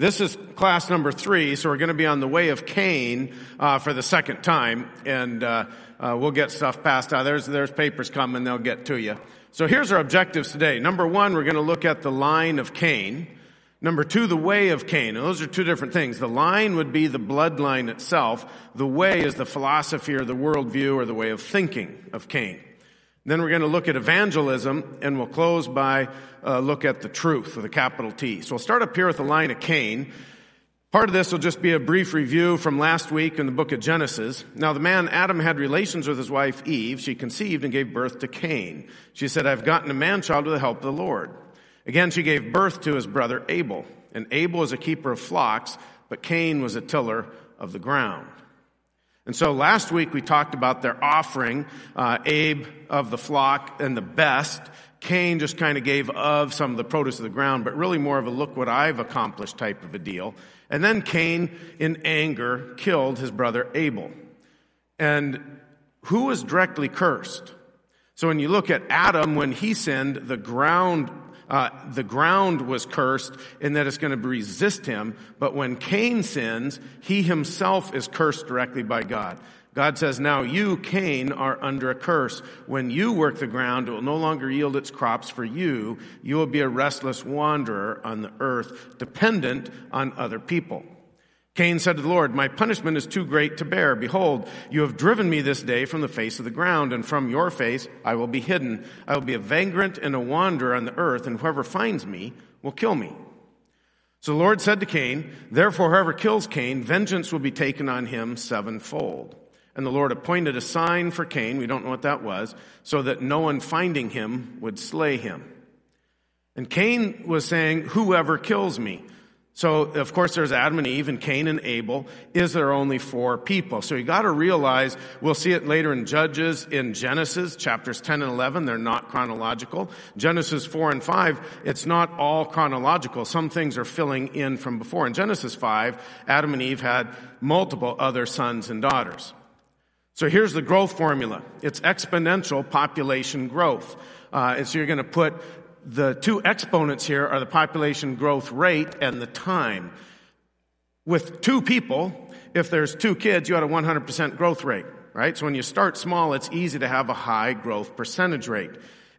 This is class number three, so we're going to be on the way of Cain uh, for the second time, and uh, uh, we'll get stuff passed out. There's there's papers coming; they'll get to you. So here's our objectives today. Number one, we're going to look at the line of Cain. Number two, the way of Cain. And those are two different things. The line would be the bloodline itself. The way is the philosophy or the worldview or the way of thinking of Cain. Then we're going to look at evangelism, and we'll close by uh, look at the truth with a capital T. So we'll start up here with the line of Cain. Part of this will just be a brief review from last week in the book of Genesis. Now the man Adam had relations with his wife Eve. She conceived and gave birth to Cain. She said, I've gotten a man child with the help of the Lord. Again, she gave birth to his brother Abel. And Abel was a keeper of flocks, but Cain was a tiller of the ground. And so last week we talked about their offering, uh, Abel of the flock and the best. Cain just kind of gave of some of the produce of the ground, but really more of a look what I've accomplished type of a deal. And then Cain, in anger, killed his brother Abel. And who was directly cursed? So when you look at Adam, when he sinned, the ground uh, the ground was cursed in that it's going to resist him. But when Cain sins, he himself is cursed directly by God. God says, now you, Cain, are under a curse. When you work the ground, it will no longer yield its crops for you. You will be a restless wanderer on the earth, dependent on other people. Cain said to the Lord, My punishment is too great to bear. Behold, you have driven me this day from the face of the ground, and from your face I will be hidden. I will be a vagrant and a wanderer on the earth, and whoever finds me will kill me. So the Lord said to Cain, Therefore, whoever kills Cain, vengeance will be taken on him sevenfold. And the Lord appointed a sign for Cain, we don't know what that was, so that no one finding him would slay him. And Cain was saying, Whoever kills me. So, of course, there's Adam and Eve and Cain and Abel. Is there only four people? So you gotta realize, we'll see it later in Judges, in Genesis, chapters 10 and 11, they're not chronological. Genesis 4 and 5, it's not all chronological. Some things are filling in from before. In Genesis 5, Adam and Eve had multiple other sons and daughters. So here's the growth formula. It's exponential population growth. Uh, and so you're going to put the two exponents here are the population growth rate and the time. With two people, if there's two kids, you had a 100% growth rate, right? So when you start small, it's easy to have a high growth percentage rate.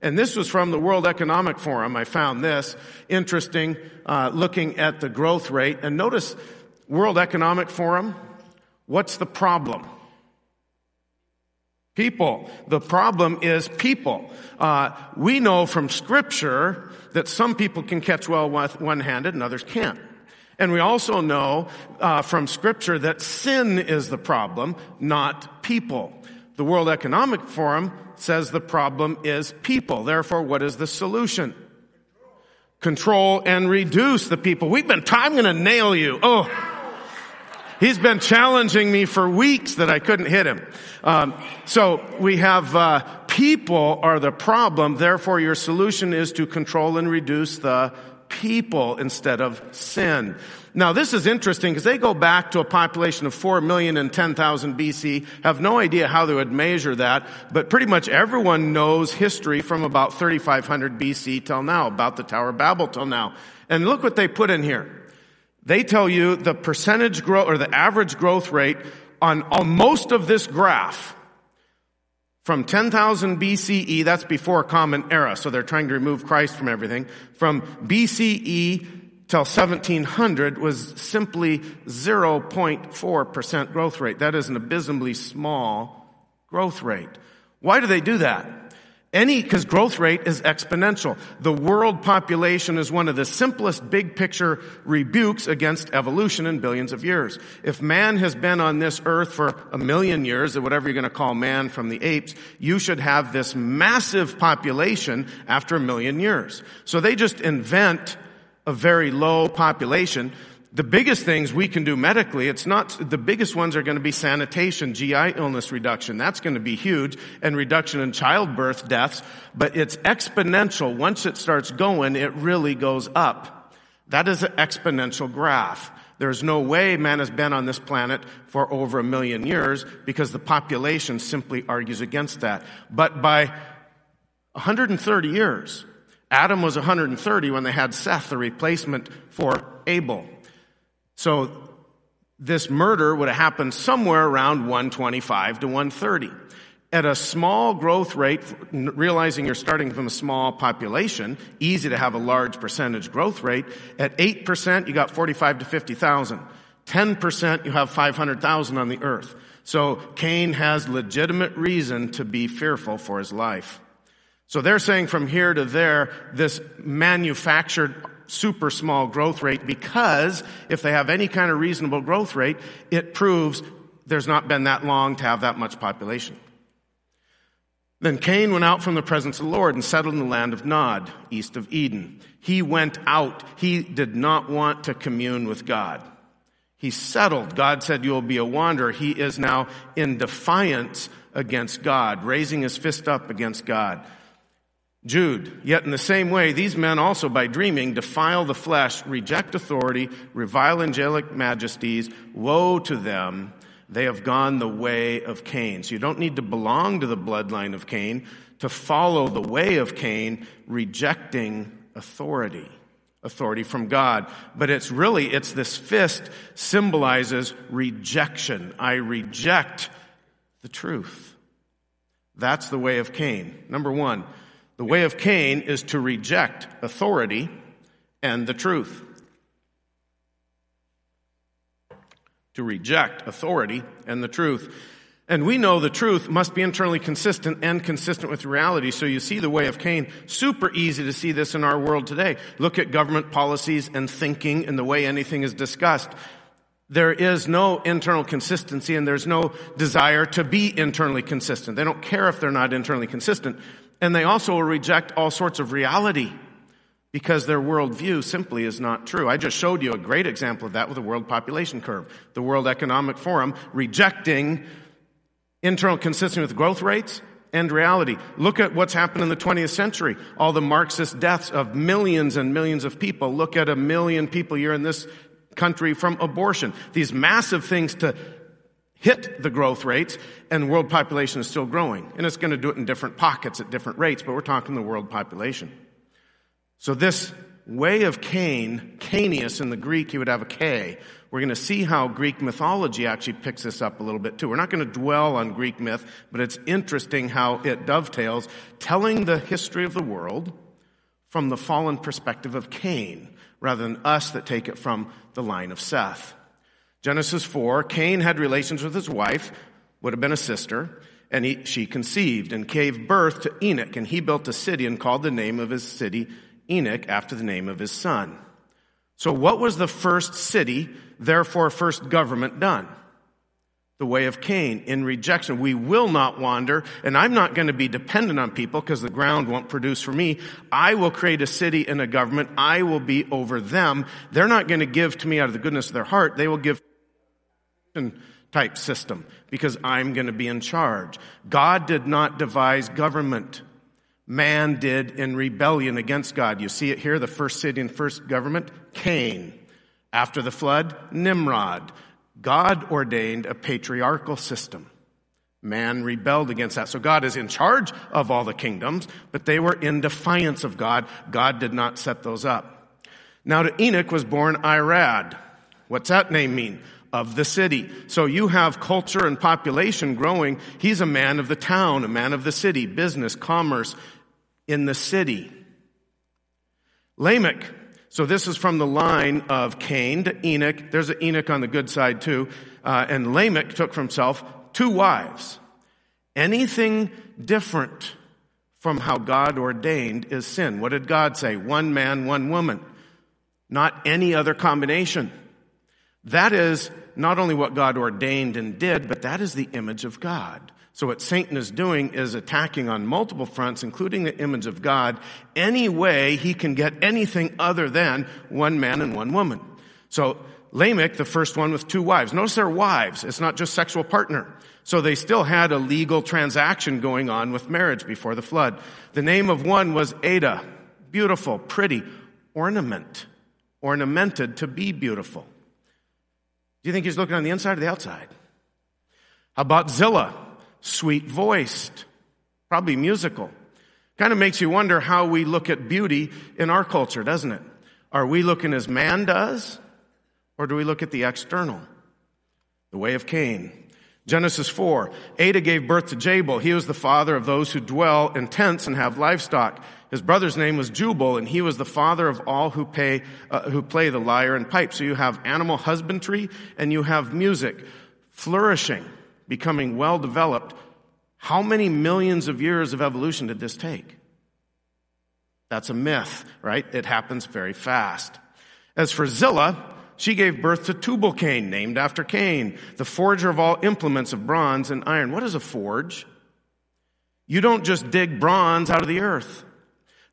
And this was from the World Economic Forum. I found this interesting, uh, looking at the growth rate. And notice, World Economic Forum, what's the problem? People. The problem is people. Uh, we know from scripture that some people can catch well one-handed and others can't. And we also know uh, from scripture that sin is the problem, not people. The World Economic Forum says the problem is people. Therefore, what is the solution? Control and reduce the people. We've been, I'm gonna nail you. Oh. He's been challenging me for weeks that I couldn't hit him. Um, so we have uh, people are the problem. Therefore, your solution is to control and reduce the people instead of sin. Now this is interesting because they go back to a population of 4 million and 10,000 BC, have no idea how they would measure that, but pretty much everyone knows history from about 3500 BC till now, about the Tower of Babel till now. And look what they put in here. They tell you the percentage growth or the average growth rate on, most of this graph from 10,000 BCE, that's before Common Era, so they're trying to remove Christ from everything. From BCE till 1700 was simply 0.4% growth rate. That is an abysmally small growth rate. Why do they do that? Any, because growth rate is exponential. The world population is one of the simplest big picture rebukes against evolution in billions of years. If man has been on this earth for a million years, or whatever you're going to call man from the apes, you should have this massive population after a million years. So they just invent a very low population the biggest things we can do medically, it's not, the biggest ones are going to be sanitation, GI illness reduction. That's going to be huge and reduction in childbirth deaths, but it's exponential. Once it starts going, it really goes up. That is an exponential graph. There's no way man has been on this planet for over a million years because the population simply argues against that. But by 130 years, Adam was 130 when they had Seth, the replacement for Abel. So this murder would have happened somewhere around 125 to 130. At a small growth rate, realizing you're starting from a small population, easy to have a large percentage growth rate. At 8%, you got 45 to 50,000. 10%, you have 500,000 on the earth. So Cain has legitimate reason to be fearful for his life. So they're saying from here to there, this manufactured super small growth rate because if they have any kind of reasonable growth rate, it proves there's not been that long to have that much population. Then Cain went out from the presence of the Lord and settled in the land of Nod, east of Eden. He went out. He did not want to commune with God. He settled. God said, you will be a wanderer. He is now in defiance against God, raising his fist up against God. Jude, yet in the same way, these men also by dreaming defile the flesh, reject authority, revile angelic majesties. Woe to them. They have gone the way of Cain. So you don't need to belong to the bloodline of Cain to follow the way of Cain, rejecting authority authority from God. But it's really, it's this fist symbolizes rejection. I reject the truth. That's the way of Cain. Number one, the way of Cain is to reject authority and the truth. To reject authority and the truth. And we know the truth must be internally consistent and consistent with reality. So you see the way of Cain. Super easy to see this in our world today. Look at government policies and thinking and the way anything is discussed. There is no internal consistency and there's no desire to be internally consistent. They don't care if they're not internally consistent. And they also reject all sorts of reality because their worldview simply is not true. I just showed you a great example of that with the world population curve. The World Economic Forum rejecting internal consistency with growth rates and reality. Look at what's happened in the 20th century. All the Marxist deaths of millions and millions of people. Look at a million people here in this country from abortion. These massive things to hit the growth rates and world population is still growing. And it's going to do it in different pockets at different rates, but we're talking the world population. So this way of Cain, Kaineus in the Greek, he would have a K, we're going to see how Greek mythology actually picks this up a little bit too. We're not going to dwell on Greek myth, but it's interesting how it dovetails, telling the history of the world from the fallen perspective of Cain, rather than us that take it from the line of Seth. Genesis 4, Cain had relations with his wife, would have been a sister, and he, she conceived and gave birth to Enoch, and he built a city and called the name of his city Enoch after the name of his son. So what was the first city, therefore first government done? The way of Cain in rejection. We will not wander, and I'm not going to be dependent on people because the ground won't produce for me. I will create a city and a government. I will be over them. They're not going to give to me out of the goodness of their heart. They will give type system because I'm going to be in charge. God did not devise government man did in rebellion against God. You see it here, the first city and first government, Cain. After the flood, Nimrod. God ordained a patriarchal system. Man rebelled against that. So God is in charge of all the kingdoms, but they were in defiance of God. God did not set those up. Now to Enoch was born Irad. What's that name mean? Of the city. So you have culture and population growing. He's a man of the town, a man of the city, business, commerce, in the city. Lamech. So this is from the line of Cain to Enoch. There's an Enoch on the good side too. Uh, and Lamech took for himself two wives. Anything different from how God ordained is sin. What did God say? One man, one woman. Not any other combination. That is not only what God ordained and did, but that is the image of God. So what Satan is doing is attacking on multiple fronts, including the image of God, any way he can get anything other than one man and one woman. So Lamech, the first one with two wives. Notice they're wives. It's not just sexual partner. So they still had a legal transaction going on with marriage before the flood. The name of one was Ada. Beautiful, pretty, ornament. Ornamented to be beautiful. Do you think he's looking on the inside or the outside? How about Zillah? Sweet voiced, probably musical. Kind of makes you wonder how we look at beauty in our culture, doesn't it? Are we looking as man does? Or do we look at the external? The way of Cain. Genesis 4. Ada gave birth to Jabal. He was the father of those who dwell in tents and have livestock. His brother's name was Jubal, and he was the father of all who, pay, uh, who play the lyre and pipe. So you have animal husbandry and you have music flourishing, becoming well developed. How many millions of years of evolution did this take? That's a myth, right? It happens very fast. As for Zillah, she gave birth to Tubal Cain, named after Cain, the forger of all implements of bronze and iron. What is a forge? You don't just dig bronze out of the earth.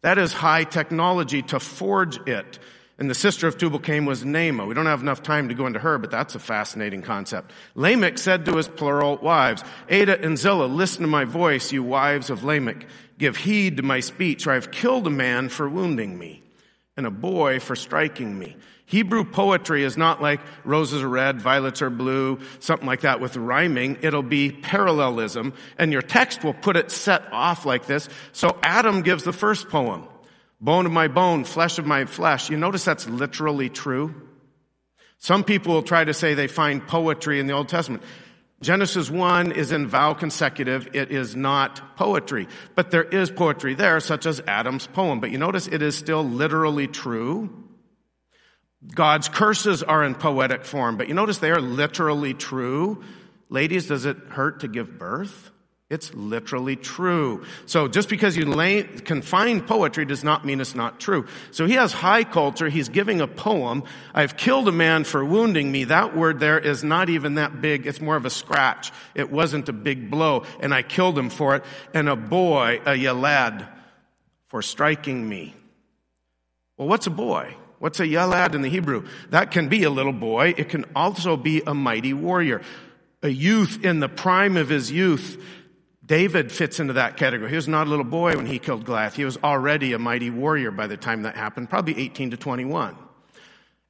That is high technology to forge it. And the sister of Tubal Cain was Naamah. We don't have enough time to go into her, but that's a fascinating concept. Lamech said to his plural wives, Ada and Zillah, listen to my voice, you wives of Lamech. Give heed to my speech, for I have killed a man for wounding me, and a boy for striking me. Hebrew poetry is not like roses are red, violets are blue, something like that with rhyming. It'll be parallelism, and your text will put it set off like this. So Adam gives the first poem. Bone of my bone, flesh of my flesh. You notice that's literally true? Some people will try to say they find poetry in the Old Testament. Genesis 1 is in vowel consecutive. It is not poetry. But there is poetry there, such as Adam's poem. But you notice it is still literally true. God's curses are in poetic form, but you notice they are literally true. Ladies, does it hurt to give birth? It's literally true. So just because you lay, can find poetry does not mean it's not true. So he has high culture. He's giving a poem. I've killed a man for wounding me. That word there is not even that big. It's more of a scratch. It wasn't a big blow. And I killed him for it. And a boy, a yalad, for striking me. Well, what's a boy? What's a yalad in the Hebrew? That can be a little boy. It can also be a mighty warrior. A youth in the prime of his youth David fits into that category. He was not a little boy when he killed Goliath. He was already a mighty warrior by the time that happened, probably 18 to 21.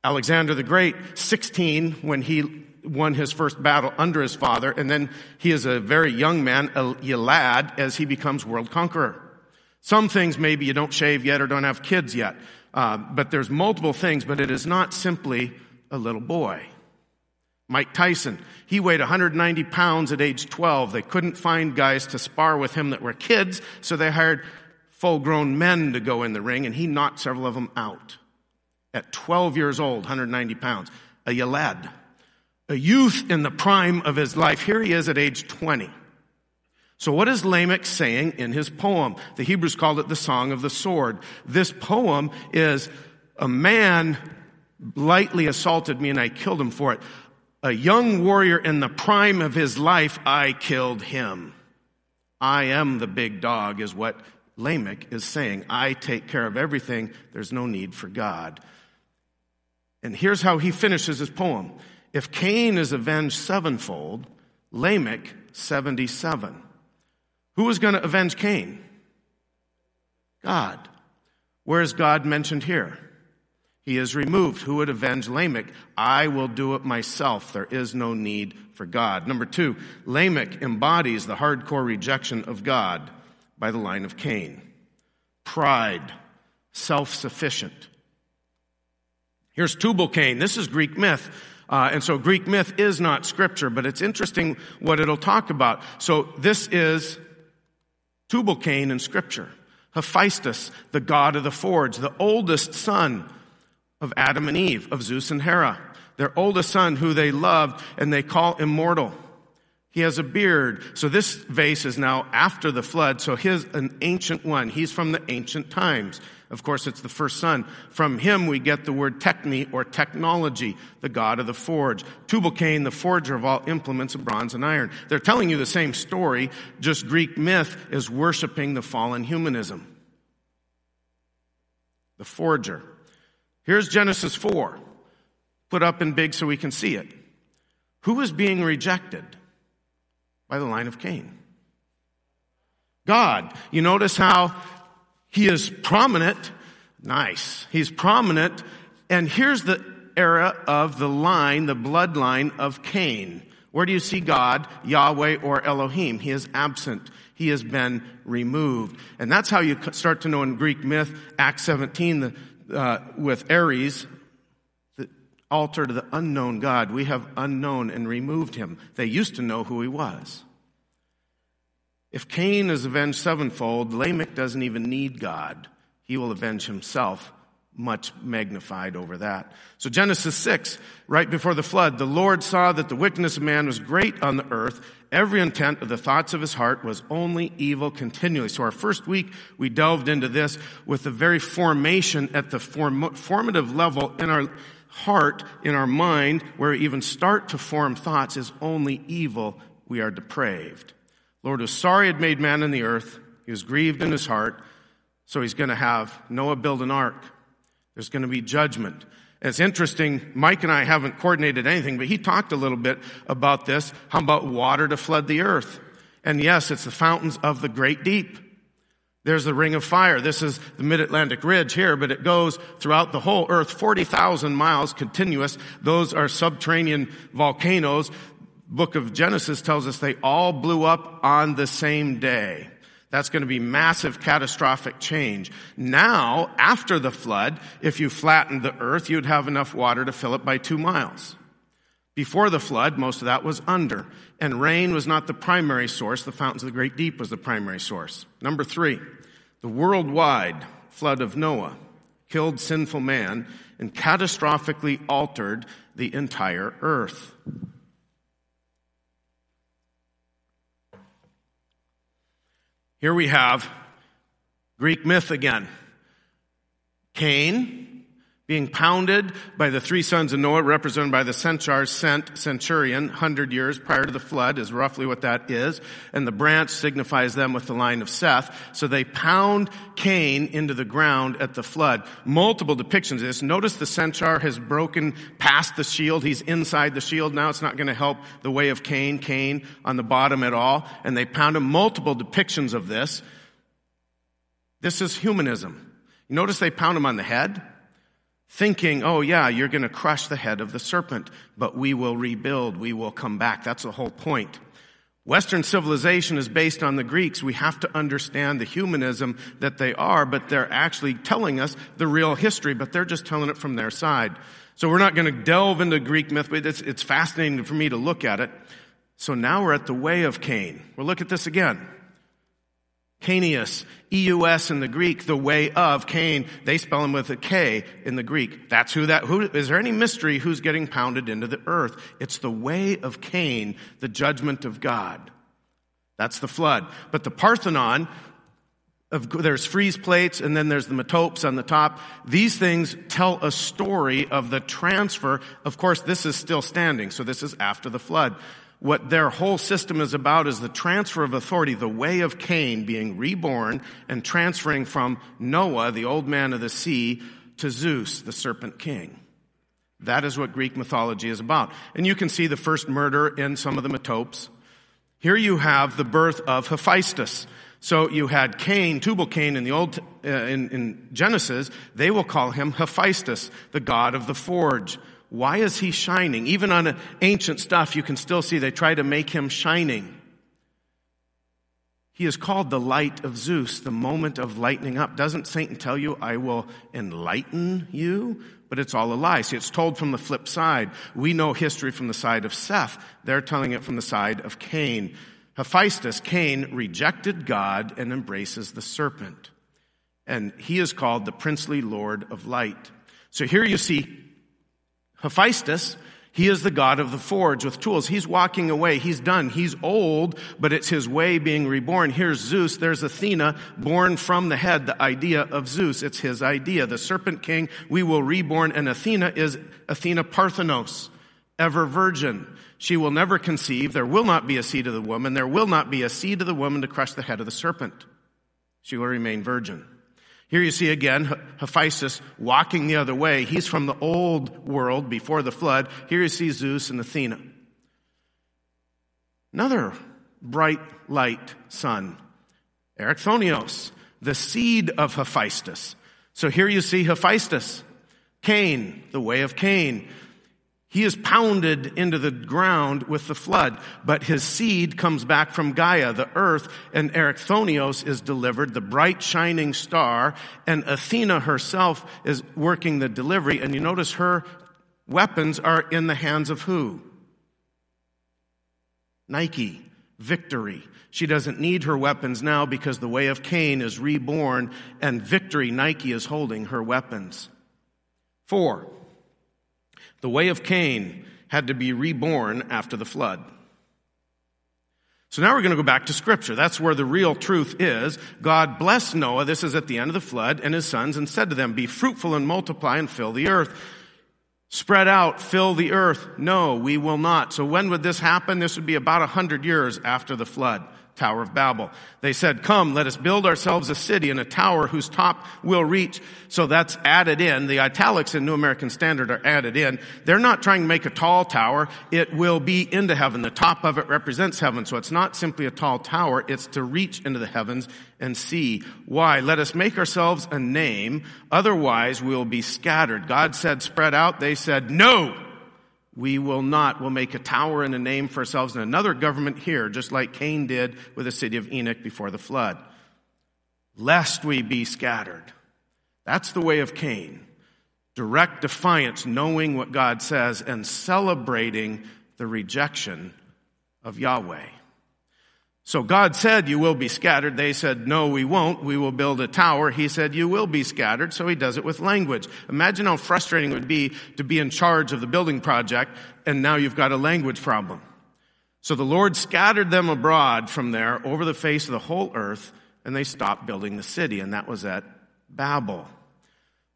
Alexander the Great, 16 when he won his first battle under his father, and then he is a very young man, a lad, as he becomes world conqueror. Some things maybe you don't shave yet or don't have kids yet, uh, but there's multiple things, but it is not simply a little boy. Mike Tyson, he weighed 190 pounds at age 12. They couldn't find guys to spar with him that were kids, so they hired full grown men to go in the ring, and he knocked several of them out. At 12 years old, 190 pounds, a yalad, a youth in the prime of his life. Here he is at age 20. So what is Lamech saying in his poem? The Hebrews called it the Song of the Sword. This poem is a man lightly assaulted me and I killed him for it a young warrior in the prime of his life, I killed him. I am the big dog, is what Lamech is saying. I take care of everything. There's no need for God. And here's how he finishes his poem. If Cain is avenged sevenfold, Lamech 77. Who is going to avenge Cain? God. Where is God mentioned here? He is removed. Who would avenge Lamech? I will do it myself. There is no need for God. Number two, Lamech embodies the hardcore rejection of God by the line of Cain. Pride, self-sufficient. Here's Tubal Cain. This is Greek myth. Uh, and so Greek myth is not scripture, but it's interesting what it'll talk about. So this is Tubal Cain in scripture. Hephaestus, the god of the forge, the oldest son of Adam and Eve, of Zeus and Hera, their oldest son who they loved and they call immortal. He has a beard. So this vase is now after the flood. So he's an ancient one. He's from the ancient times. Of course, it's the first son. From him we get the word techne or technology, the god of the forge. Tubal Cain, the forger of all implements of bronze and iron. They're telling you the same story, just Greek myth is worshiping the fallen humanism. The forger. Here's Genesis 4, put up in big so we can see it. Who is being rejected by the line of Cain? God. You notice how he is prominent. Nice. He's prominent. And here's the era of the line, the bloodline of Cain. Where do you see God, Yahweh, or Elohim? He is absent. He has been removed. And that's how you start to know in Greek myth, Acts 17, the, uh, with Ares, the altar to the unknown God. We have unknown and removed him. They used to know who he was. If Cain is avenged sevenfold, Lamech doesn't even need God. He will avenge himself, much magnified over that. So Genesis 6, right before the flood, the Lord saw that the wickedness of man was great on the earth. Every intent of the thoughts of his heart was only evil continually. So our first week, we delved into this with the very formation at the form, formative level in our heart, in our mind, where we even start to form thoughts is only evil. We are depraved. Lord was sorry he had made man in the earth. He was grieved in his heart. So he's going to have Noah build an ark. There's going to be judgment. It's interesting, Mike and I haven't coordinated anything, but he talked a little bit about this. How about water to flood the earth? And yes, it's the fountains of the great deep. There's the ring of fire. This is the mid-Atlantic ridge here, but it goes throughout the whole earth, 40,000 miles continuous. Those are subterranean volcanoes. Book of Genesis tells us they all blew up on the same day. That's going to be massive catastrophic change. Now, after the flood, if you flattened the earth, you'd have enough water to fill it by two miles. Before the flood, most of that was under. And rain was not the primary source. The fountains of the great deep was the primary source. Number three, the worldwide flood of Noah killed sinful man and catastrophically altered the entire earth. Here we have Greek myth again. Cain, being pounded by the three sons of Noah, represented by the centaur sent centurion, hundred years prior to the flood is roughly what that is. And the branch signifies them with the line of Seth. So they pound Cain into the ground at the flood. Multiple depictions of this. Notice the centaur has broken past the shield. He's inside the shield now. It's not going to help the way of Cain, Cain on the bottom at all. And they pound him. Multiple depictions of this. This is humanism. Notice they pound him on the head thinking, oh yeah, you're going to crush the head of the serpent, but we will rebuild, we will come back. That's the whole point. Western civilization is based on the Greeks. We have to understand the humanism that they are, but they're actually telling us the real history, but they're just telling it from their side. So we're not going to delve into Greek myth, but it's, it's fascinating for me to look at it. So now we're at the way of Cain. We'll look at this again. Kaineus, E-U-S in the Greek, the way of Cain. They spell him with a K in the Greek. That's who that, who, is there any mystery who's getting pounded into the earth? It's the way of Cain, the judgment of God. That's the flood. But the Parthenon, of, there's frieze plates and then there's the metopes on the top. These things tell a story of the transfer. Of course, this is still standing, so this is after the flood what their whole system is about is the transfer of authority, the way of Cain being reborn and transferring from Noah, the old man of the sea, to Zeus, the serpent king. That is what Greek mythology is about. And you can see the first murder in some of the metopes. Here you have the birth of Hephaestus. So you had Cain, Tubal Cain in the old, uh, in, in Genesis. They will call him Hephaestus, the god of the forge. Why is he shining? Even on ancient stuff, you can still see they try to make him shining. He is called the light of Zeus, the moment of lightening up. Doesn't Satan tell you, I will enlighten you? But it's all a lie. See, it's told from the flip side. We know history from the side of Seth. They're telling it from the side of Cain. Hephaestus, Cain, rejected God and embraces the serpent. And he is called the princely lord of light. So here you see Hephaestus, he is the God of the forge with tools. He's walking away. He's done. He's old, but it's his way being reborn. Here's Zeus. There's Athena, born from the head, the idea of Zeus. It's his idea. The serpent king, we will reborn, and Athena is Athena Parthenos, ever virgin. She will never conceive. There will not be a seed of the woman. There will not be a seed of the woman to crush the head of the serpent. She will remain virgin. Here you see again Hephaestus walking the other way. He's from the old world before the flood. Here you see Zeus and Athena. Another bright light son, Erichthonios, the seed of Hephaestus. So here you see Hephaestus, Cain, the way of Cain. He is pounded into the ground with the flood, but his seed comes back from Gaia, the earth, and Erichthonios is delivered, the bright shining star, and Athena herself is working the delivery, and you notice her weapons are in the hands of who? Nike, victory. She doesn't need her weapons now because the way of Cain is reborn and victory, Nike is holding her weapons. Four, the way of Cain had to be reborn after the flood. So now we're going to go back to scripture. That's where the real truth is. God blessed Noah, this is at the end of the flood, and his sons, and said to them, Be fruitful and multiply and fill the earth. Spread out, fill the earth. No, we will not. So when would this happen? This would be about a hundred years after the flood. Tower of Babel. They said, come, let us build ourselves a city and a tower whose top will reach. So that's added in. The italics in New American Standard are added in. They're not trying to make a tall tower. It will be into heaven. The top of it represents heaven. So it's not simply a tall tower. It's to reach into the heavens and see. Why? Let us make ourselves a name. Otherwise we'll be scattered. God said spread out. They said no. We will not. We'll make a tower and a name for ourselves and another government here, just like Cain did with the city of Enoch before the flood. Lest we be scattered. That's the way of Cain. Direct defiance, knowing what God says and celebrating the rejection of Yahweh. So God said, you will be scattered. They said, no, we won't. We will build a tower. He said, you will be scattered. So he does it with language. Imagine how frustrating it would be to be in charge of the building project and now you've got a language problem. So the Lord scattered them abroad from there over the face of the whole earth and they stopped building the city and that was at Babel.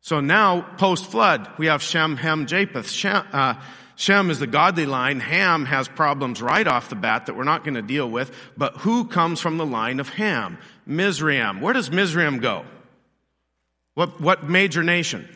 So now, post flood, we have Shem, Ham, Japheth. Shem, uh, Shem is the godly line. Ham has problems right off the bat that we're not going to deal with. But who comes from the line of Ham? Mizraim. Where does Mizraim go? What, what major nation?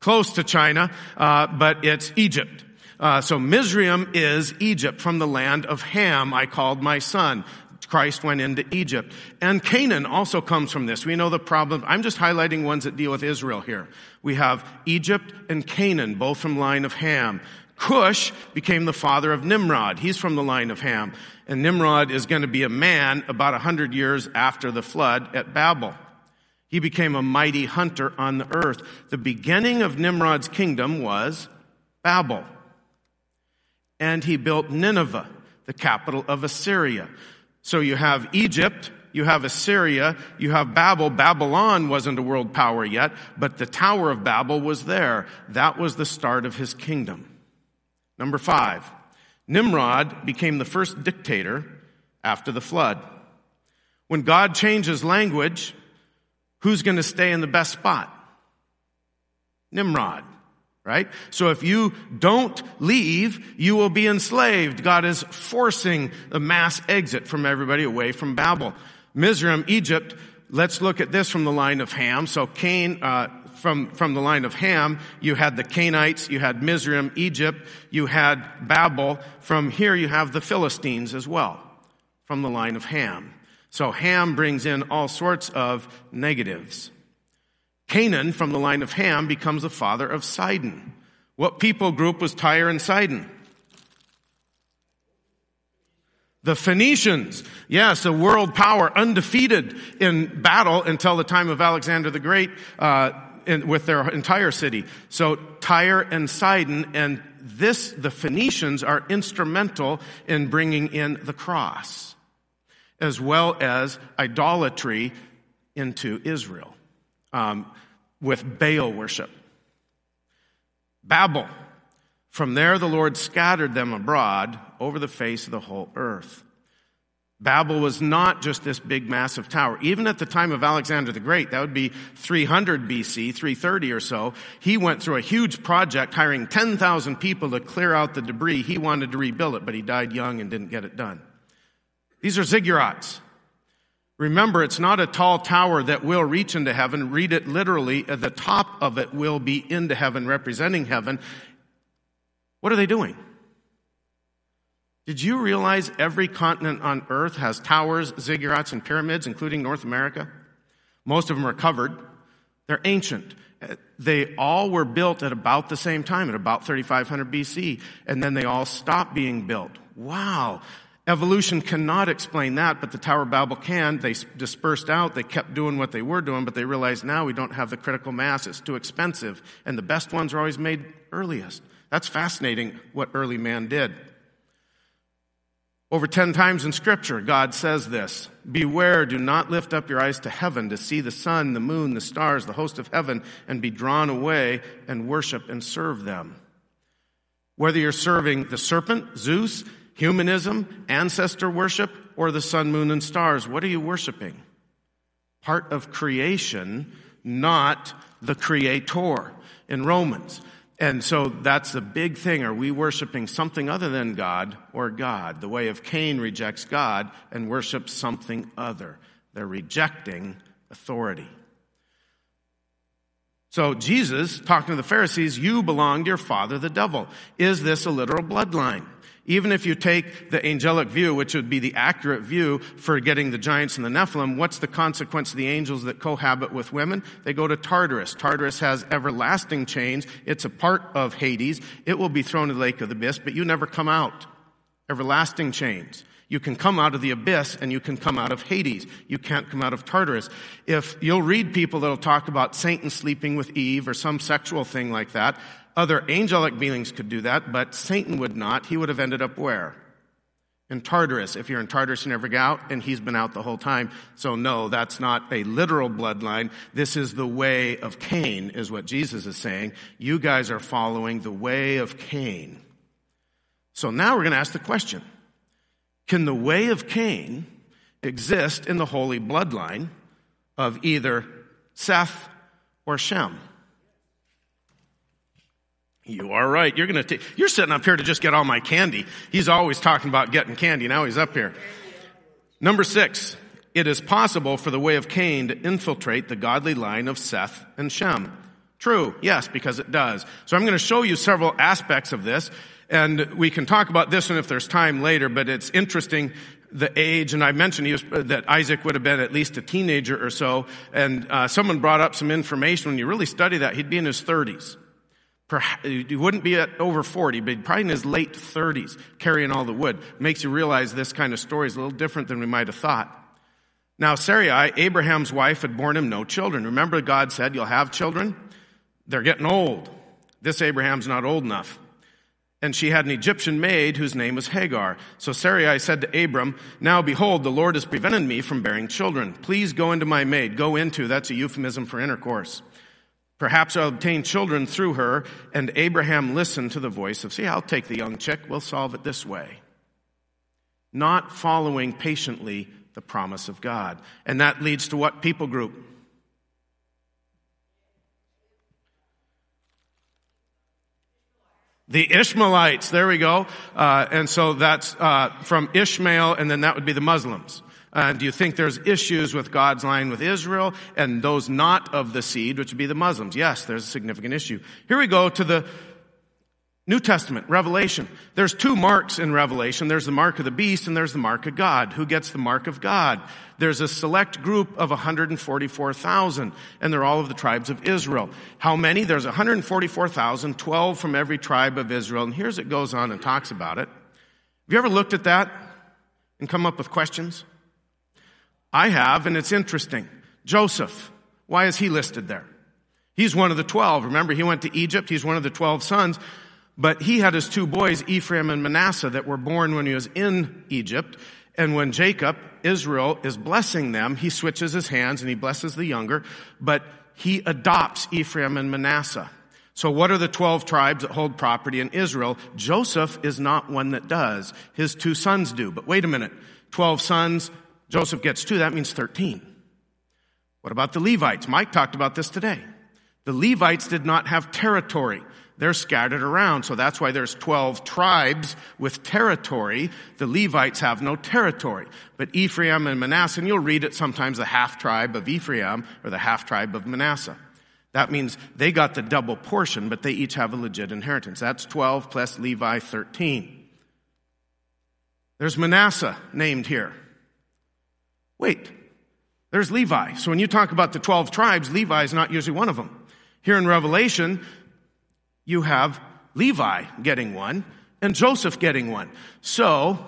Close to China, uh, but it's Egypt. Uh, so Mizraim is Egypt from the land of Ham. I called my son. Christ went into Egypt. And Canaan also comes from this. We know the problem. I'm just highlighting ones that deal with Israel here. We have Egypt and Canaan, both from line of Ham. Cush became the father of Nimrod. He's from the line of Ham. And Nimrod is going to be a man about a hundred years after the flood at Babel. He became a mighty hunter on the earth. The beginning of Nimrod's kingdom was Babel. And he built Nineveh, the capital of Assyria. So you have Egypt, you have Assyria, you have Babel. Babylon wasn't a world power yet, but the Tower of Babel was there. That was the start of his kingdom. Number five, Nimrod became the first dictator after the flood. When God changes language, who's going to stay in the best spot? Nimrod right? So if you don't leave, you will be enslaved. God is forcing a mass exit from everybody away from Babel. Mizraim, Egypt, let's look at this from the line of Ham. So Cain, uh, from, from the line of Ham, you had the Canaanites, you had Mizraim, Egypt, you had Babel. From here you have the Philistines as well, from the line of Ham. So Ham brings in all sorts of negatives. Canaan, from the line of Ham, becomes the father of Sidon. What people group was Tyre and Sidon? The Phoenicians. Yes, a world power, undefeated in battle until the time of Alexander the Great, uh, in, with their entire city. So Tyre and Sidon, and this, the Phoenicians are instrumental in bringing in the cross, as well as idolatry into Israel um, with Baal worship. Babel. From there, the Lord scattered them abroad over the face of the whole earth. Babel was not just this big massive tower. Even at the time of Alexander the Great, that would be 300 BC, 330 or so, he went through a huge project hiring 10,000 people to clear out the debris. He wanted to rebuild it, but he died young and didn't get it done. These are ziggurats. Remember, it's not a tall tower that will reach into heaven. Read it literally. The top of it will be into heaven, representing heaven. What are they doing? Did you realize every continent on earth has towers, ziggurats, and pyramids, including North America? Most of them are covered. They're ancient. They all were built at about the same time, at about 3500 BC, and then they all stopped being built. Wow. Evolution cannot explain that, but the Tower of Babel can. They dispersed out. They kept doing what they were doing, but they realized now we don't have the critical mass. It's too expensive. And the best ones are always made earliest. That's fascinating what early man did. Over 10 times in scripture, God says this Beware, do not lift up your eyes to heaven to see the sun, the moon, the stars, the host of heaven, and be drawn away and worship and serve them. Whether you're serving the serpent, Zeus, humanism, ancestor worship, or the sun, moon, and stars, what are you worshiping? Part of creation, not the creator in Romans. And so that's the big thing. Are we worshiping something other than God or God? The way of Cain rejects God and worships something other. They're rejecting authority. So Jesus, talking to the Pharisees, you belong to your father, the devil. Is this a literal bloodline? Even if you take the angelic view, which would be the accurate view for getting the giants and the Nephilim, what's the consequence of the angels that cohabit with women? They go to Tartarus. Tartarus has everlasting chains. It's a part of Hades. It will be thrown in the lake of the abyss, but you never come out. Everlasting chains. You can come out of the abyss and you can come out of Hades. You can't come out of Tartarus. If you'll read people that'll talk about Satan sleeping with Eve or some sexual thing like that, other angelic beings could do that, but Satan would not. He would have ended up where? In Tartarus. If you're in Tartarus, you never get out, and he's been out the whole time. So no, that's not a literal bloodline. This is the way of Cain, is what Jesus is saying. You guys are following the way of Cain. So now we're going to ask the question. Can the way of Cain exist in the holy bloodline of either Seth or Shem? You are right. You're going to take, you're sitting up here to just get all my candy. He's always talking about getting candy. Now he's up here. Number six. It is possible for the way of Cain to infiltrate the godly line of Seth and Shem. True. Yes, because it does. So I'm going to show you several aspects of this. And we can talk about this one if there's time later, but it's interesting the age, and I mentioned was, that Isaac would have been at least a teenager or so, and uh, someone brought up some information. When you really study that, he'd be in his 30s. Perhaps, he wouldn't be at over 40, but probably in his late 30s, carrying all the wood. Makes you realize this kind of story is a little different than we might have thought. Now, Sarai, Abraham's wife, had borne him no children. Remember, God said, You'll have children? They're getting old. This Abraham's not old enough. And she had an Egyptian maid whose name was Hagar. So Sarai said to Abram, Now behold, the Lord has prevented me from bearing children. Please go into my maid. Go into, that's a euphemism for intercourse. Perhaps I'll obtain children through her. And Abraham listened to the voice of, see, I'll take the young chick. We'll solve it this way. Not following patiently the promise of God. And that leads to what people group? The Ishmaelites, there we go. Uh, and so that's uh, from Ishmael, and then that would be the Muslims. Uh, do you think there's issues with God's line with Israel and those not of the seed, which would be the Muslims? Yes, there's a significant issue. Here we go to the New Testament, Revelation. There's two marks in Revelation. There's the mark of the beast and there's the mark of God. Who gets the mark of God? There's a select group of 144,000 and they're all of the tribes of Israel. How many? There's 144,000, 12 from every tribe of Israel. And here's it goes on and talks about it. Have you ever looked at that and come up with questions? I have, and it's interesting. Joseph, why is he listed there? He's one of the twelve. Remember, he went to Egypt. He's one of the twelve sons. But he had his two boys, Ephraim and Manasseh, that were born when he was in Egypt. And when Jacob, Israel, is blessing them, he switches his hands and he blesses the younger, but he adopts Ephraim and Manasseh. So what are the 12 tribes that hold property in Israel? Joseph is not one that does. His two sons do. But wait a minute. 12 sons, Joseph gets two, that means 13. What about the Levites? Mike talked about this today. The Levites did not have territory. They're scattered around, so that's why there's 12 tribes with territory. The Levites have no territory. But Ephraim and Manasseh, and you'll read it sometimes the half tribe of Ephraim or the half tribe of Manasseh. That means they got the double portion, but they each have a legit inheritance. That's 12 plus Levi 13. There's Manasseh named here. Wait, there's Levi. So when you talk about the 12 tribes, Levi is not usually one of them. Here in Revelation, you have Levi getting one and Joseph getting one. So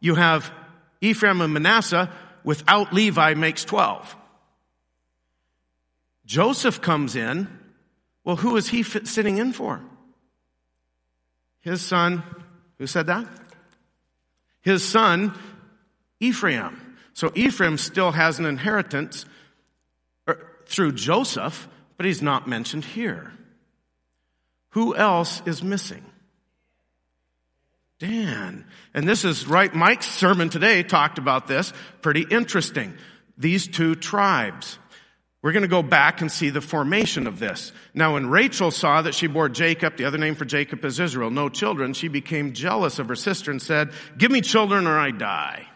you have Ephraim and Manasseh without Levi makes 12. Joseph comes in. Well, who is he sitting in for? His son, who said that? His son, Ephraim. So Ephraim still has an inheritance er, through Joseph, but he's not mentioned here. Who else is missing? Dan. And this is right, Mike's sermon today talked about this. Pretty interesting. These two tribes. We're going to go back and see the formation of this. Now, when Rachel saw that she bore Jacob, the other name for Jacob is Israel, no children, she became jealous of her sister and said, Give me children or I die.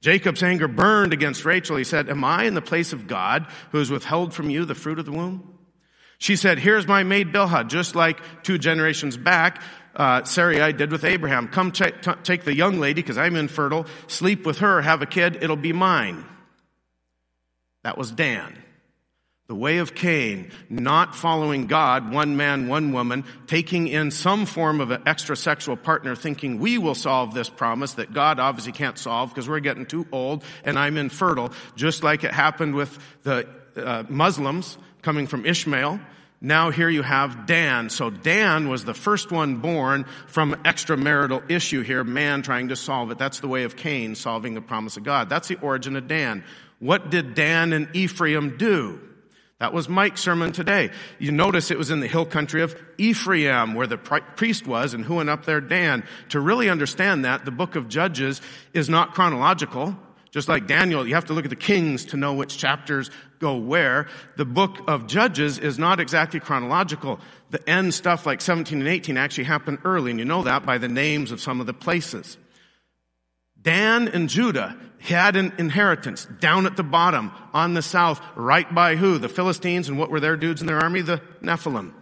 Jacob's anger burned against Rachel. He said, Am I in the place of God who has withheld from you the fruit of the womb? She said, Here's my maid Bilhah, just like two generations back, uh, Sarai did with Abraham. Come t- take the young lady, because I'm infertile, sleep with her, have a kid, it'll be mine. That was Dan. The way of Cain, not following God, one man, one woman, taking in some form of an extra sexual partner, thinking we will solve this promise that God obviously can't solve because we're getting too old and I'm infertile, just like it happened with the uh, Muslims coming from Ishmael. Now here you have Dan. So Dan was the first one born from extramarital issue here, man trying to solve it. That's the way of Cain solving the promise of God. That's the origin of Dan. What did Dan and Ephraim do? That was Mike's sermon today. You notice it was in the hill country of Ephraim where the priest was and who went up there? Dan. To really understand that, the book of Judges is not chronological. Just like Daniel, you have to look at the kings to know which chapters go where. The book of Judges is not exactly chronological. The end stuff like 17 and 18 actually happened early, and you know that by the names of some of the places. Dan and Judah had an inheritance down at the bottom on the south, right by who? The Philistines and what were their dudes in their army? The Nephilim.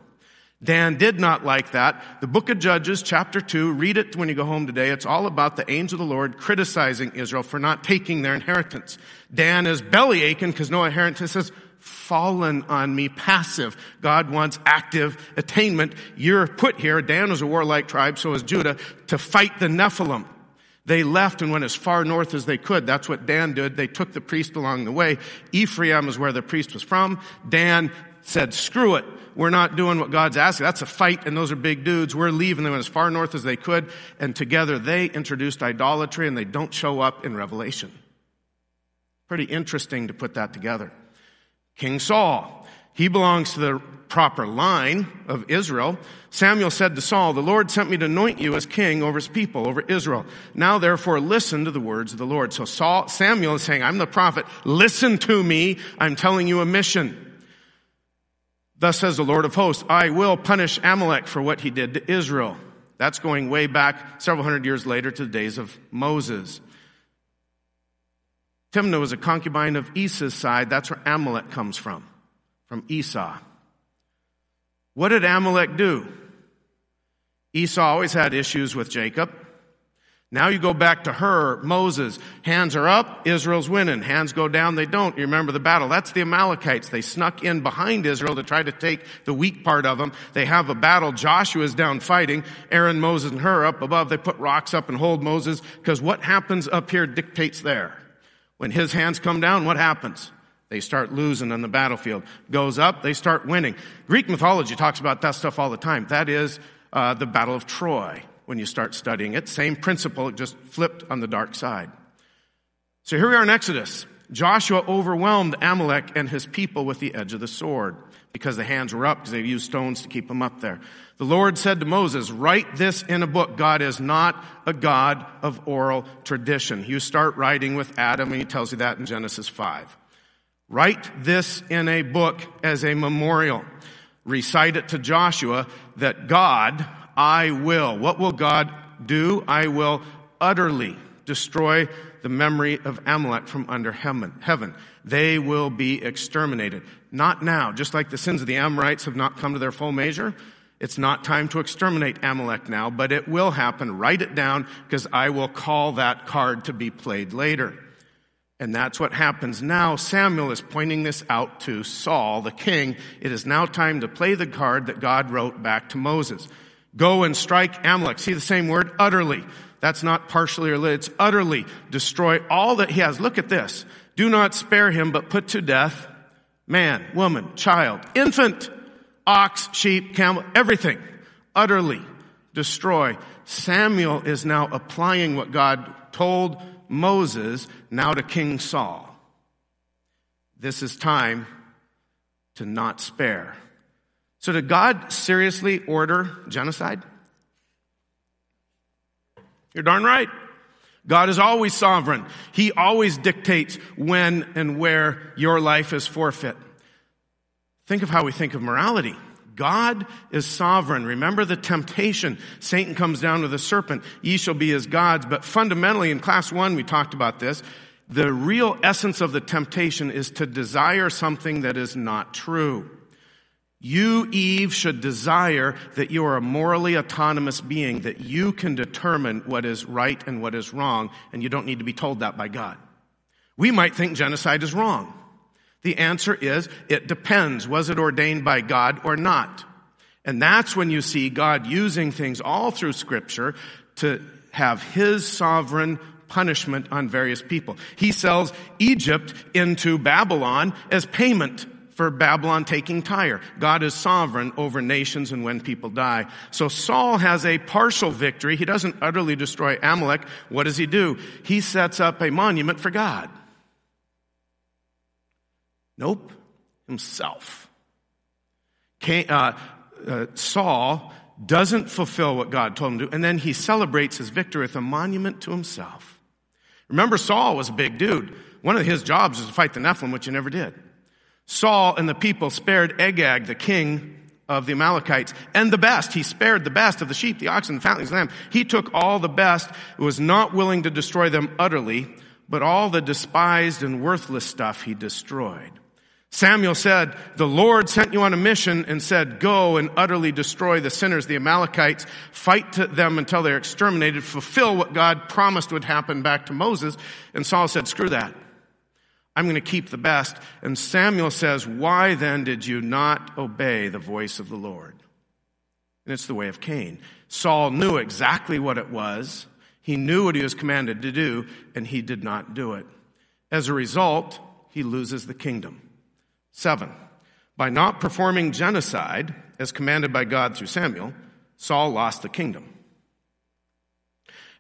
Dan did not like that. The book of Judges, chapter 2, read it when you go home today. It's all about the angel of the Lord criticizing Israel for not taking their inheritance. Dan is belly aching because no inheritance has fallen on me passive. God wants active attainment. You're put here. Dan was a warlike tribe, so was Judah, to fight the Nephilim. They left and went as far north as they could. That's what Dan did. They took the priest along the way. Ephraim is where the priest was from. Dan said, screw it. We're not doing what God's asking. That's a fight and those are big dudes. We're leaving them as far north as they could. And together they introduced idolatry and they don't show up in Revelation. Pretty interesting to put that together. King Saul. He belongs to the proper line of Israel. Samuel said to Saul, The Lord sent me to anoint you as king over his people, over Israel. Now therefore listen to the words of the Lord. So Saul, Samuel is saying, I'm the prophet. Listen to me. I'm telling you a mission. Thus says the Lord of hosts, I will punish Amalek for what he did to Israel. That's going way back several hundred years later to the days of Moses. Timnah was a concubine of Esau's side. That's where Amalek comes from from Esau. What did Amalek do? Esau always had issues with Jacob. Now you go back to her, Moses. Hands are up, Israel's winning. Hands go down, they don't. You remember the battle. That's the Amalekites. They snuck in behind Israel to try to take the weak part of them. They have a battle. Joshua's down fighting. Aaron, Moses, and Hur up above. They put rocks up and hold Moses because what happens up here dictates there. When his hands come down, what happens? They start losing on the battlefield. Goes up, they start winning. Greek mythology talks about that stuff all the time. That is uh, the Battle of Troy when you start studying it. Same principle, just flipped on the dark side. So here we are in Exodus. Joshua overwhelmed Amalek and his people with the edge of the sword because the hands were up because they used stones to keep them up there. The Lord said to Moses, write this in a book. God is not a God of oral tradition. You start writing with Adam and he tells you that in Genesis 5. Write this in a book as a memorial. Recite it to Joshua that God, I will. What will God do? I will utterly destroy the memory of Amalek from under heaven. They will be exterminated. Not now. Just like the sins of the Amorites have not come to their full measure, it's not time to exterminate Amalek now, but it will happen. Write it down because I will call that card to be played later. And that's what happens now. Samuel is pointing this out to Saul, the king. It is now time to play the card that God wrote back to Moses. Go and strike Amalek. See the same word? Utterly. That's not partially or it's utterly destroy all that he has. Look at this. Do not spare him, but put to death man, woman, child, infant, ox, sheep, camel, everything. Utterly destroy. Samuel is now applying what God told Moses now to King Saul. This is time to not spare. So did God seriously order genocide? You're darn right. God is always sovereign. He always dictates when and where your life is forfeit. Think of how we think of morality. God is sovereign. Remember the temptation. Satan comes down with a serpent. Ye shall be as gods. But fundamentally, in class one, we talked about this. The real essence of the temptation is to desire something that is not true. You, Eve, should desire that you are a morally autonomous being, that you can determine what is right and what is wrong, and you don't need to be told that by God. We might think genocide is wrong. The answer is, it depends. Was it ordained by God or not? And that's when you see God using things all through scripture to have his sovereign punishment on various people. He sells Egypt into Babylon as payment for Babylon taking Tyre. God is sovereign over nations and when people die. So Saul has a partial victory. He doesn't utterly destroy Amalek. What does he do? He sets up a monument for God. Nope, himself. Uh, uh, Saul doesn't fulfill what God told him to, do, and then he celebrates his victory with a monument to himself. Remember, Saul was a big dude. One of his jobs was to fight the Nephilim, which he never did. Saul and the people spared Agag, the king of the Amalekites, and the best. He spared the best of the sheep, the oxen, the fatlings, the lamb. He took all the best, was not willing to destroy them utterly, but all the despised and worthless stuff he destroyed. Samuel said, the Lord sent you on a mission and said, go and utterly destroy the sinners, the Amalekites, fight to them until they're exterminated, fulfill what God promised would happen back to Moses. And Saul said, screw that. I'm going to keep the best. And Samuel says, Why then did you not obey the voice of the Lord? And it's the way of Cain. Saul knew exactly what it was. He knew what he was commanded to do, and he did not do it. As a result, he loses the kingdom. Seven, by not performing genocide as commanded by God through Samuel, Saul lost the kingdom.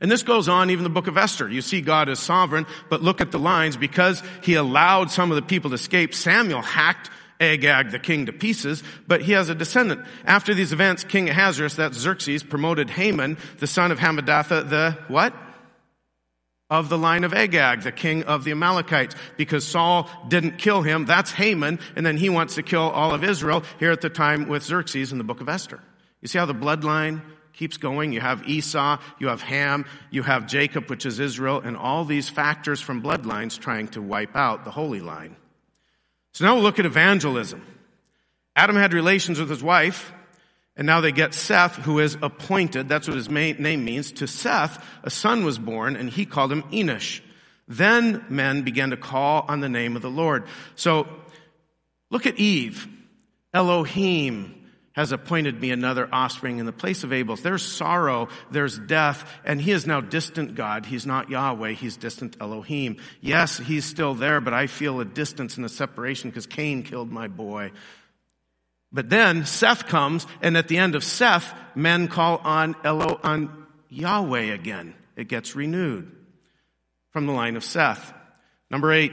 And this goes on even the book of Esther. You see God is sovereign, but look at the lines. Because he allowed some of the people to escape, Samuel hacked Agag the king to pieces, but he has a descendant. After these events, King Ahasuerus, that's Xerxes, promoted Haman, the son of Hammedatha, the what? Of the line of Agag, the king of the Amalekites, because Saul didn't kill him. That's Haman, and then he wants to kill all of Israel here at the time with Xerxes in the book of Esther. You see how the bloodline keeps going. You have Esau, you have Ham, you have Jacob, which is Israel, and all these factors from bloodlines trying to wipe out the holy line. So now we'll look at evangelism. Adam had relations with his wife, and now they get Seth, who is appointed. That's what his name means. To Seth, a son was born, and he called him Enosh. Then men began to call on the name of the Lord. So look at Eve. Elohim, has appointed me another offspring in the place of Abel's. There's sorrow, there's death, and he is now distant God. He's not Yahweh, he's distant Elohim. Yes, he's still there, but I feel a distance and a separation because Cain killed my boy. But then Seth comes, and at the end of Seth, men call on Elo, on Yahweh again. It gets renewed from the line of Seth. Number eight,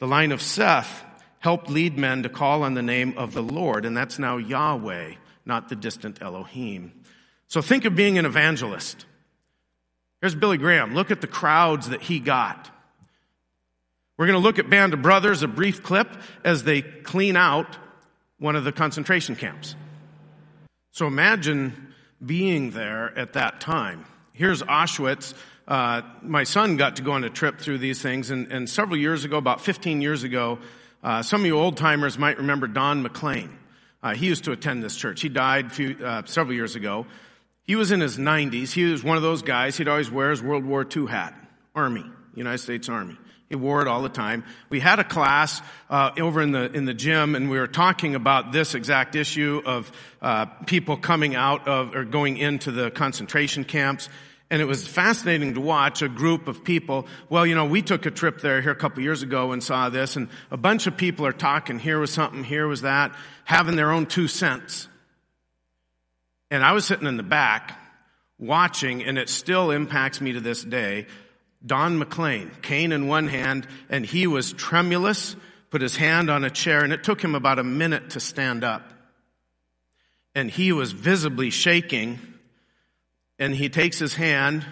the line of Seth helped lead men to call on the name of the Lord, and that's now Yahweh, not the distant Elohim. So think of being an evangelist. Here's Billy Graham. Look at the crowds that he got. We're going to look at Band of Brothers, a brief clip, as they clean out one of the concentration camps. So imagine being there at that time. Here's Auschwitz. Uh, my son got to go on a trip through these things, and, and several years ago, about 15 years ago, uh, some of you old timers might remember Don McLean. Uh, he used to attend this church. He died few, uh, several years ago. He was in his 90s. He was one of those guys. He'd always wear his World War II hat, Army, United States Army. He wore it all the time. We had a class uh, over in the in the gym, and we were talking about this exact issue of uh, people coming out of or going into the concentration camps. And it was fascinating to watch a group of people. Well, you know, we took a trip there here a couple years ago and saw this, and a bunch of people are talking. Here was something, here was that, having their own two cents. And I was sitting in the back watching, and it still impacts me to this day. Don McLean, cane in one hand, and he was tremulous, put his hand on a chair, and it took him about a minute to stand up. And he was visibly shaking, and he takes his hand,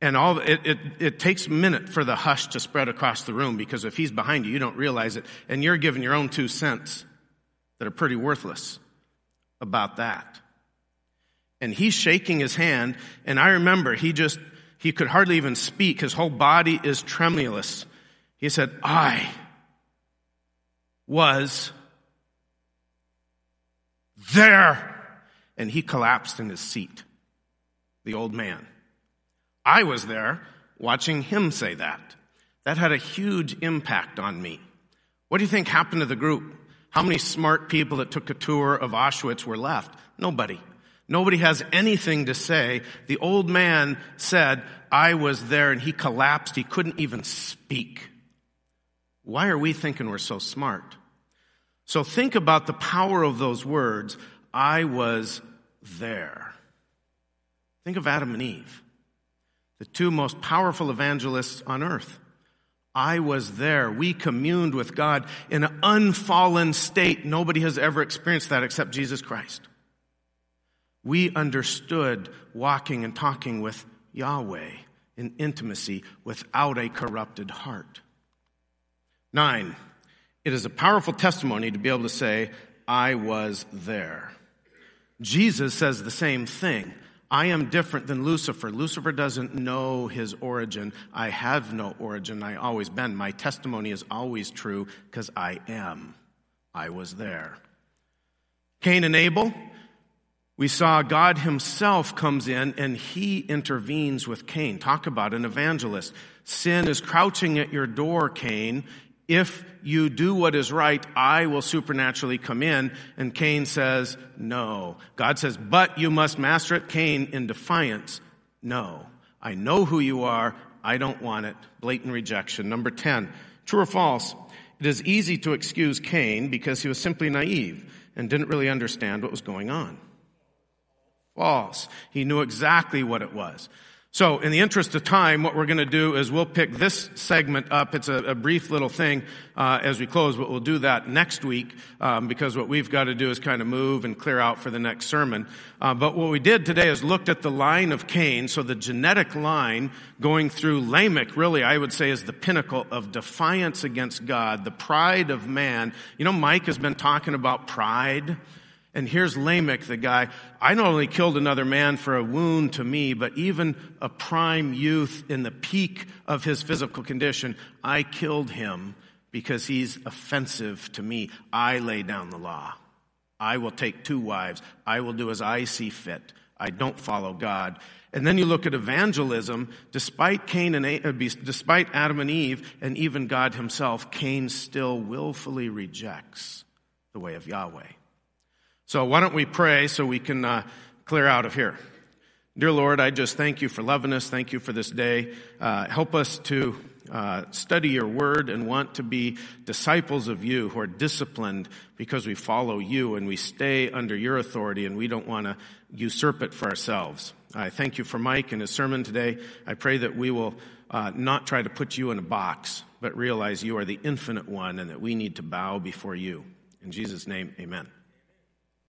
and all it, it, it takes a minute for the hush to spread across the room because if he's behind you, you don't realize it, and you're giving your own two cents that are pretty worthless about that. And he's shaking his hand, and I remember he just, he could hardly even speak. His whole body is tremulous. He said, I was there. And he collapsed in his seat, the old man. I was there watching him say that. That had a huge impact on me. What do you think happened to the group? How many smart people that took a tour of Auschwitz were left? Nobody. Nobody has anything to say. The old man said, I was there and he collapsed. He couldn't even speak. Why are we thinking we're so smart? So think about the power of those words. I was there. Think of Adam and Eve, the two most powerful evangelists on earth. I was there. We communed with God in an unfallen state. Nobody has ever experienced that except Jesus Christ. We understood walking and talking with Yahweh in intimacy without a corrupted heart. Nine, it is a powerful testimony to be able to say, I was there. Jesus says the same thing. I am different than Lucifer. Lucifer doesn't know his origin. I have no origin. I always been. My testimony is always true because I am. I was there. Cain and Abel, we saw God himself comes in and he intervenes with Cain. Talk about an evangelist. Sin is crouching at your door, Cain. If you do what is right, I will supernaturally come in. And Cain says, no. God says, but you must master it. Cain, in defiance, no. I know who you are. I don't want it. Blatant rejection. Number 10. True or false? It is easy to excuse Cain because he was simply naive and didn't really understand what was going on. False. He knew exactly what it was. So, in the interest of time, what we're going to do is we'll pick this segment up. It's a, a brief little thing uh, as we close, but we'll do that next week um, because what we've got to do is kind of move and clear out for the next sermon. Uh, but what we did today is looked at the line of Cain, so the genetic line going through Lamech. Really, I would say is the pinnacle of defiance against God, the pride of man. You know, Mike has been talking about pride. And here's Lamech, the guy. I not only killed another man for a wound to me, but even a prime youth in the peak of his physical condition, I killed him because he's offensive to me. I lay down the law. I will take two wives. I will do as I see fit. I don't follow God. And then you look at evangelism, despite Cain and uh, despite Adam and Eve and even God himself, Cain still willfully rejects the way of Yahweh. So why don't we pray so we can uh, clear out of here? Dear Lord, I just thank you for loving us. Thank you for this day. Uh, help us to uh, study your word and want to be disciples of you who are disciplined because we follow you and we stay under your authority and we don't want to usurp it for ourselves. I thank you for Mike and his sermon today. I pray that we will uh, not try to put you in a box, but realize you are the infinite one and that we need to bow before you. In Jesus' name, amen.